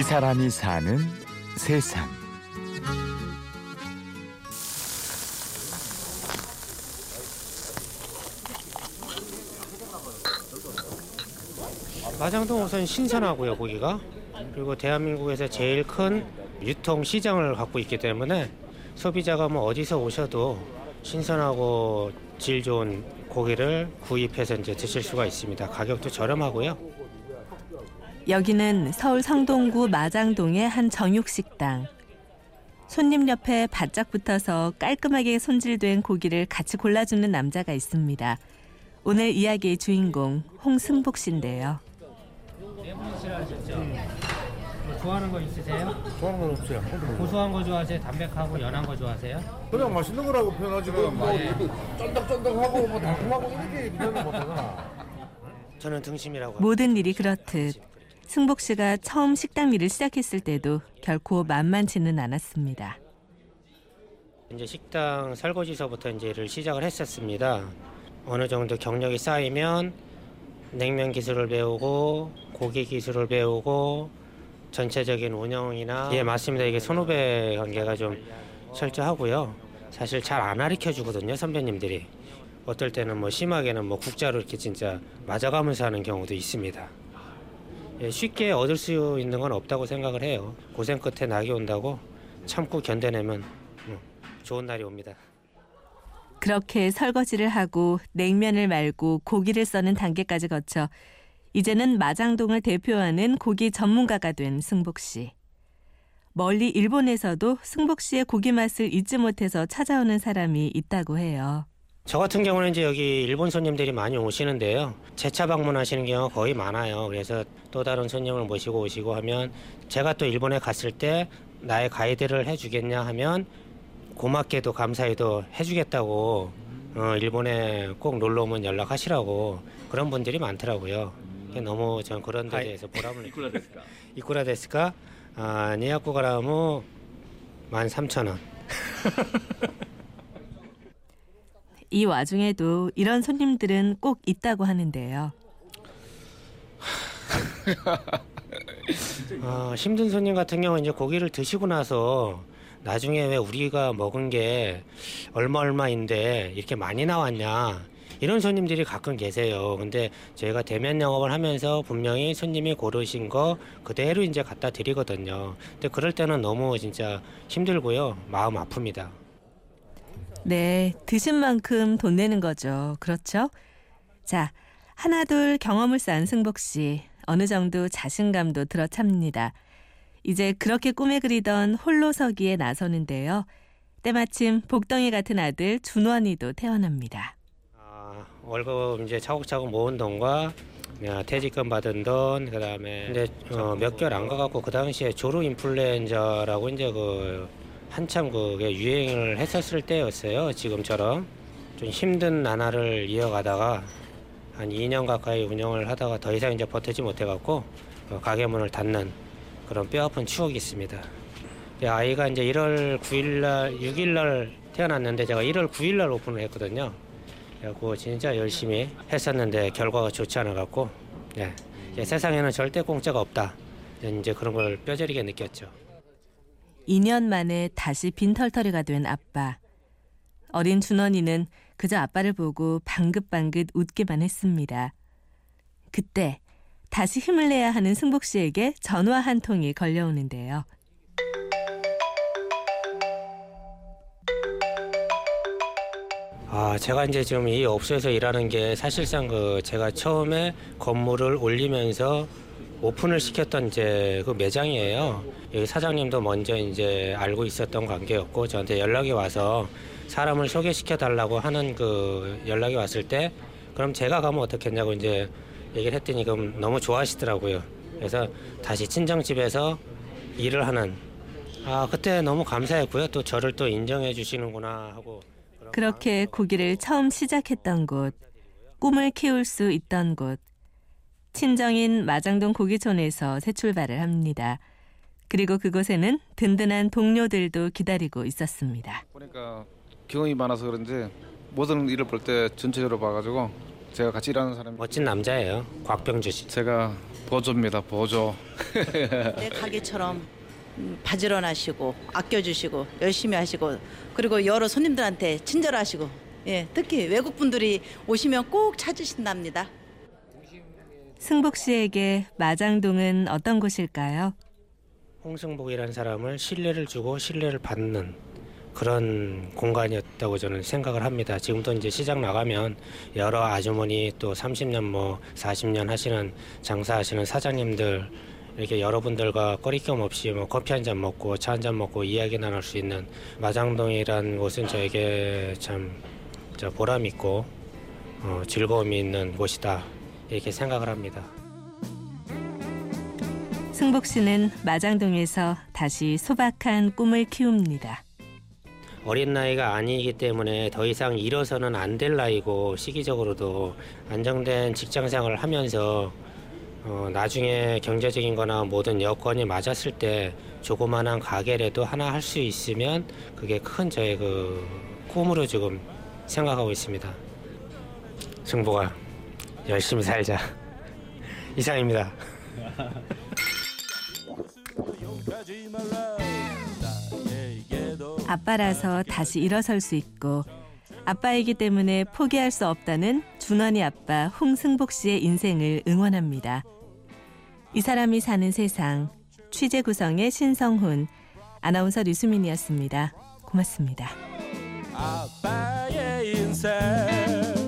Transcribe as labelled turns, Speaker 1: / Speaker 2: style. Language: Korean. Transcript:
Speaker 1: 이 사람이 사는 세상.
Speaker 2: 마장동 우선 신선하고요 고기가 그리고 대한민국에서 제일 큰 유통 시장을 갖고 있기 때문에 소비자가 뭐 어디서 오셔도 신선하고 질 좋은 고기를 구입해서 이제 드실 수가 있습니다. 가격도 저렴하고요.
Speaker 3: 여기는 서울 성동구 마장동의 한 정육식당. 손님 옆에 바짝 붙어서 깔끔하게 손질된 고기를 같이 골라주는 남자가 있습니다. 오늘 이야기의 주인공 홍승복 씨인데요.
Speaker 2: 좋아하는 거 있으세요?
Speaker 4: 좋아하는 건 없어요.
Speaker 2: 고소한 거 좋아하세요? 담백하고 연한 거 좋아하세요?
Speaker 4: 그냥 맛있는 거라고 표현하지 뭐, 뭐 쫀득쫀득하고 뭐 달콤하고 이렇게 표현을 못하잖아.
Speaker 2: 저는 등심이라고 합니다.
Speaker 3: 모든 일이 그렇듯 승복 씨가 처음 식당 일을 시작했을 때도 결코 만만치는 않았습니다.
Speaker 2: 이제 식당 설거지서부터 이제 일을 시작을 했었습니다. 어느 정도 경력이 쌓이면 냉면 기술을 배우고 고기 기술을 배우고 전체적인 운영이나 예 맞습니다. 이게 선후배 관계가 좀 철저하고요. 사실 잘 안 가르쳐 주거든요 선배님들이. 어떨 때는 뭐 심하게는 뭐 국자로 이렇게 진짜 맞아가면서 하는 경우도 있습니다. 예, 쉽게 얻을 수 있는 건 없다고 생각을 해요. 고생 끝에 낙이 온다고 참고 견뎌내면 뭐 좋은 날이 옵니다.
Speaker 3: 그렇게 설거지를 하고 냉면을 말고 고기를 써는 단계까지 거쳐 이제는 마장동을 대표하는 고기 전문가가 된 승복 씨. 멀리 일본에서도 승복 씨의 고기 맛을 잊지 못해서 찾아오는 사람이 있다고 해요.
Speaker 2: 저 같은 경우는 이제 여기 일본 손님들이 많이 오시는데요. 재차 방문하시는 경우가 거의 많아요. 그래서 또 다른 손님을 모시고 오시고 하면 제가 또 일본에 갔을 때 나의 가이드를 해주겠냐 하면 고맙게도 감사히도 해주겠다고 어, 일본에 꼭 놀러 오면 연락하시라고 그런 분들이 많더라고요. 너무 전 그런 데 대해서 보람을 느끼고 이쿠라 데스까? 아, 니야쿠가라무 13,000원.
Speaker 3: 이 와중에도 이런 손님들은 꼭 있다고 하는데요.
Speaker 2: 어, 힘든 손님 같은 경우 이제 고기를 드시고 나서 나중에 왜 우리가 먹은 게 얼마 얼마인데 이렇게 많이 나왔냐 이런 손님들이 가끔 계세요. 근데 저희가 대면 영업을 하면서 분명히 손님이 고르신 거 그대로 이제 갖다 드리거든요. 근데 그럴 때는 너무 진짜 힘들고요. 마음 아픕니다.
Speaker 3: 네, 드신 만큼 돈 내는 거죠. 그렇죠? 자, 하나둘 경험을 쌓은 승복 씨. 어느 정도 자신감도 들어찹니다. 이제 그렇게 꿈에 그리던 홀로 서기에 나서는데요. 때마침 복덩이 같은 아들 준원이도 태어납니다.
Speaker 2: 아, 월급 이제 차곡차곡 모은 돈과 어, 퇴직금 받은 돈 그다음에 근데 어, 몇 개월 안 가갖고 그 당시에 조루 인플루엔자라고 이제 그 한참 그게 유행을 했었을 때였어요. 지금처럼 좀 힘든 나날을 이어가다가 한 2년 가까이 운영을 하다가 더 이상 이제 버티지 못해갖고 어, 가게 문을 닫는 그런 뼈아픈 추억이 있습니다. 아이가 이제 1월 9일날, 6일날 태어났는데 제가 1월 9일날 오픈을 했거든요. 그래갖고 진짜 열심히 했었는데 결과가 좋지 않아갖고 예. 세상에는 절대 공짜가 없다. 이제 그런 걸 뼈저리게 느꼈죠.
Speaker 3: 2년 만에 다시 빈털터리가 된 아빠. 어린 준원이는 그저 아빠를 보고 방긋방긋 웃기만 했습니다. 그때 다시 힘을 내야 하는 승복 씨에게 전화 한 통이 걸려오는데요.
Speaker 2: 아, 제가 이제 지금 이 업소에서 일하는 게 사실상 그 제가 처음에 건물을 올리면서 오픈을 시켰던 이제 그 매장이에요. 여기 사장님도 먼저 이제 알고 있었던 관계였고 저한테 연락이 와서 사람을 소개시켜 달라고 하는 그 연락이 왔을 때 그럼 제가 가면 어떻겠냐고 이제 얘기를 했더니 그럼 너무 좋아하시더라고요. 그래서 다시 친정집에서 일을 하는 아 그때 너무 감사했고요. 또 저를 또 인정해 주시는구나 하고
Speaker 3: 그렇게 고기를 처음 시작했던 곳, 꿈을 키울 수 있던 곳, 친정인 마장동 고기촌에서 새 출발을 합니다. 그리고 그곳에는 든든한 동료들도 기다리고 있었습니다.
Speaker 5: 보니까 경험이 많아서 그런지 모든 일을 볼 때 전체적으로 봐가지고 제가 같이 일하는 사람
Speaker 2: 멋진 남자예요. 곽병주 씨.
Speaker 5: 제가 보조입니다. 보조.
Speaker 6: 내 가게처럼 음, 바지런하시고 아껴주시고 열심히 하시고 그리고 여러 손님들한테 친절하시고 예 특히 외국 분들이 오시면 꼭 찾으신답니다.
Speaker 3: 승복 씨에게 마장동은 어떤 곳일까요?
Speaker 2: 홍승복이라는 사람을 신뢰를 주고 신뢰를 받는 그런 공간이었다고 저는 생각을 합니다. 지금도 이제 시장 나가면 여러 아주머니 또 30년 뭐 40년 하시는 장사하시는 사장님들 이렇게 여러분들과 꺼리낌 없이 뭐 커피 한 잔 먹고 차 한 잔 먹고 이야기 나눌 수 있는 마장동이라는 곳은 저에게 참저 보람 있고 어, 즐거움이 있는 곳이다 이렇게 생각을 합니다.
Speaker 3: 승복 씨는 마장동에서 다시 소박한 꿈을 키웁니다.
Speaker 2: 어린 나이가 아니기 때문에 더 이상 일어서는 안 될 나이고 시기적으로도 안정된 직장 생활을 하면서 어, 나중에 경제적인 거나 모든 여건이 맞았을 때 조그만한 가게라도 하나 할 수 있으면 그게 큰 저의 그 꿈으로 지금 생각하고 있습니다. 승보가 열심히 살자. 이상입니다.
Speaker 3: 아빠라서 다시 일어설 수 있고 아빠이기 때문에 포기할 수 없다는 준원이 아빠 홍승복 씨의 인생을 응원합니다. 이 사람이 사는 세상 취재 구성의 신성훈 아나운서 류수민이었습니다. 고맙습니다.
Speaker 7: 아빠의 인생